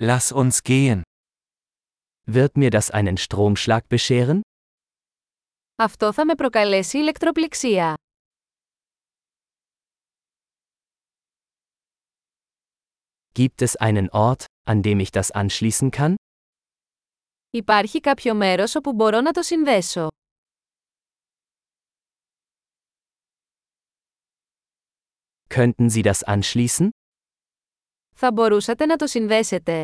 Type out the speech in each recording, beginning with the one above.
Lass uns gehen. Wird mir das einen Stromschlag bescheren? Αυτό θα με προκαλέσει ηλεκτροπληξία. Gibt es einen Ort, an dem ich das anschließen kann? Υπάρχει κάποιο μέρος όπου μπορώ να το συνδέσω. Könnten Sie das anschließen? Θα μπορούσατε να το συνδέσετε.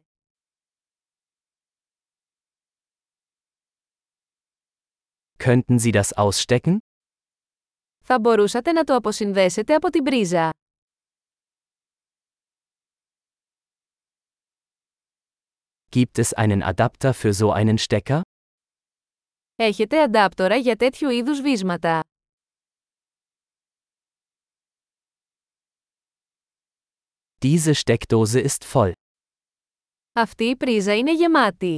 Könnten Sie das ausstecken? Θα μπορούσατε να το αποσυνδέσετε από την πρίζα. Gibt es einen Adapter für so einen Stecker? Έχετε αντάπτορα για τέτοιου είδους βίσματα. Diese Steckdose ist voll. Αυτή η πρίζα είναι γεμάτη.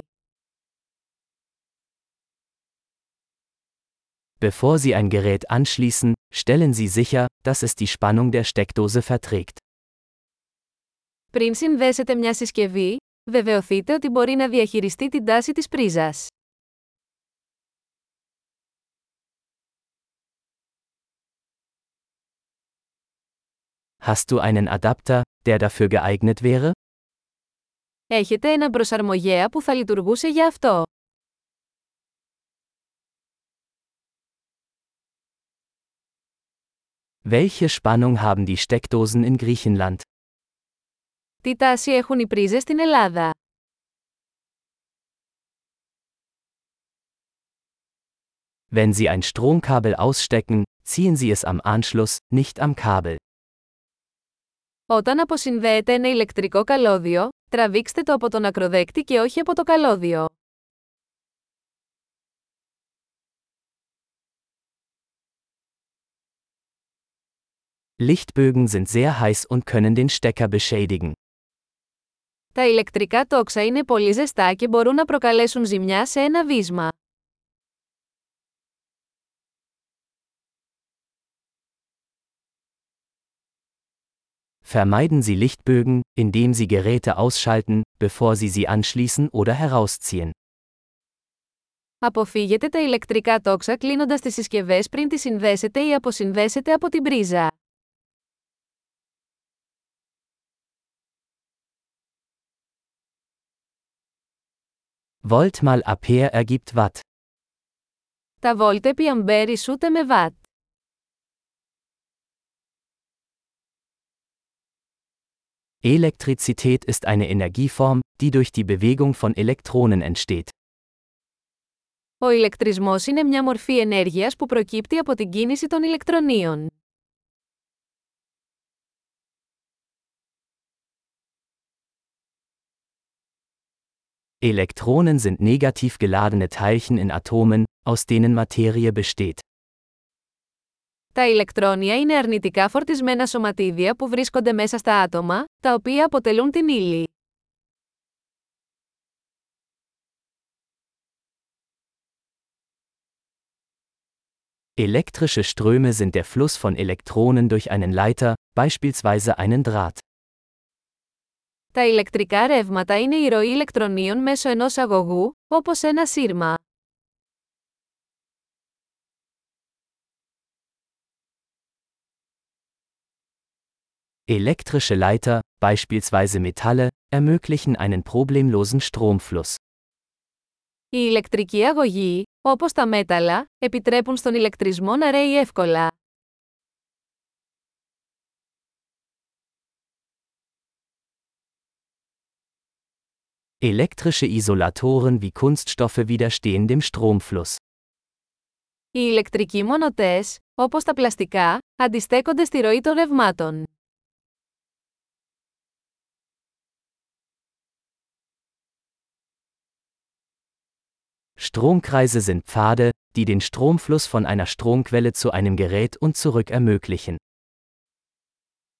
Bevor Sie ein Gerät anschließen, stellen Sie sicher, dass es die Spannung der Steckdose verträgt. Πριν συνδέσετε μια συσκευή, βεβαιωθείτε ότι μπορεί να διαχειριστεί την τάση της πρίζας. Hast du einen Adapter, der dafür geeignet wäre? Έχετε έναν προσαρμογέα που θα λειτουργούσε για αυτό. Welche Spannung haben die Steckdosen in Griechenland? Τι τάση έχουν οι πρίζες στην Ελλάδα. Wenn Sie ein Stromkabel ausstecken, ziehen Sie es am Anschluss, nicht am Kabel. Όταν αποσυνδέετε ένα ηλεκτρικό καλώδιο, τραβήξτε το από τον ακροδέκτη και όχι από το καλώδιο. Lichtbögen sind sehr heiß und können den Stecker beschädigen. Τα ηλεκτρικά τόξα είναι πολύ ζεστά και μπορούν να προκαλέσουν ζημιά σε ένα βίσμα. Vermeiden Sie Lichtbögen, indem Sie Geräte ausschalten, bevor Sie sie anschließen oder herausziehen. Αποφύγετε τα ηλεκτρικά τόξα κλείνοντας τις συσκευές πριν τις συνδέσετε ή αποσυνδέσετε από την πρίζα. Volt mal Ampere ergibt Watt. Τα βόλτ επί αμπέρ ισούται με βάτ. Elektrizität ist eine Energieform, die durch die Bewegung von Elektronen entsteht. Ο ηλεκτρισμός είναι μια μορφή ενέργειας που προκύπτει από την κίνηση των ηλεκτρονίων. Elektronen sind negativ geladene Teilchen in Atomen, aus denen Materie besteht. Τα ηλεκτρόνια είναι αρνητικά φορτισμένα σωματίδια που βρίσκονται μέσα στα άτομα, τα οποία αποτελούν την ύλη. Elektrische Ströme sind der Fluss von Elektronen durch einen Leiter, beispielsweise einen Draht. Τα ηλεκτρικά ρεύματα είναι η ροή ηλεκτρονίων μέσω ενός αγωγού, όπως ένα σύρμα. Elektrische Leiter, beispielsweise Metalle, ermöglichen einen problemlosen Stromfluss. Οι ηλεκτρικοί αγωγοί, όπως τα μέταλλα, επιτρέπουν στον ηλεκτρισμό να ρέει εύκολα. Elektrische Isolatoren wie Kunststoffe widerstehen dem Stromfluss. Οι ηλεκτρικοί μονοτές, όπως τα πλαστικά, αντιστέκονται στη ροή των ρευμάτων. Stromkreise sind Pfade, die den Stromfluss von einer Stromquelle zu einem Gerät und zurück ermöglichen.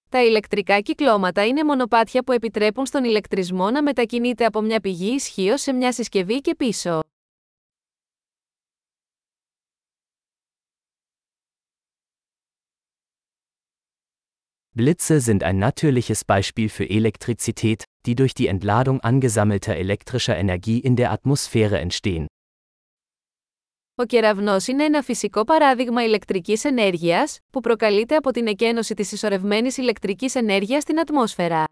Τα ηλεκτρικά κυκλώματα είναι μονοπάτια που επιτρέπουν στον ηλεκτρισμό να μετακινείται από μια πηγή ισχύω σε μια συσκευή και πίσω. Blitze sind ein natürliches Beispiel für Elektrizität, die durch die Entladung angesammelter elektrischer Energie in der Atmosphäre entstehen. Ο κεραυνός είναι ένα φυσικό παράδειγμα ηλεκτρικής ενέργειας, που προκαλείται από την εκένωση της ισορρευμένης ηλεκτρικής ενέργειας στην ατμόσφαιρα.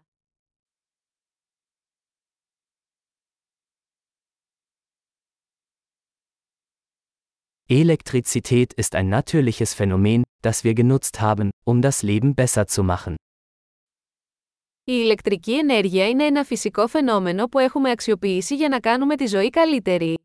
Elektrizität ist ein natürliches Phänomen, das wir genutzt haben, um das Leben besser zu machen. Η ηλεκτρική ενέργεια είναι ένα φυσικό φαινόμενο που έχουμε αξιοποιήσει για να κάνουμε τη ζωή καλύτερη.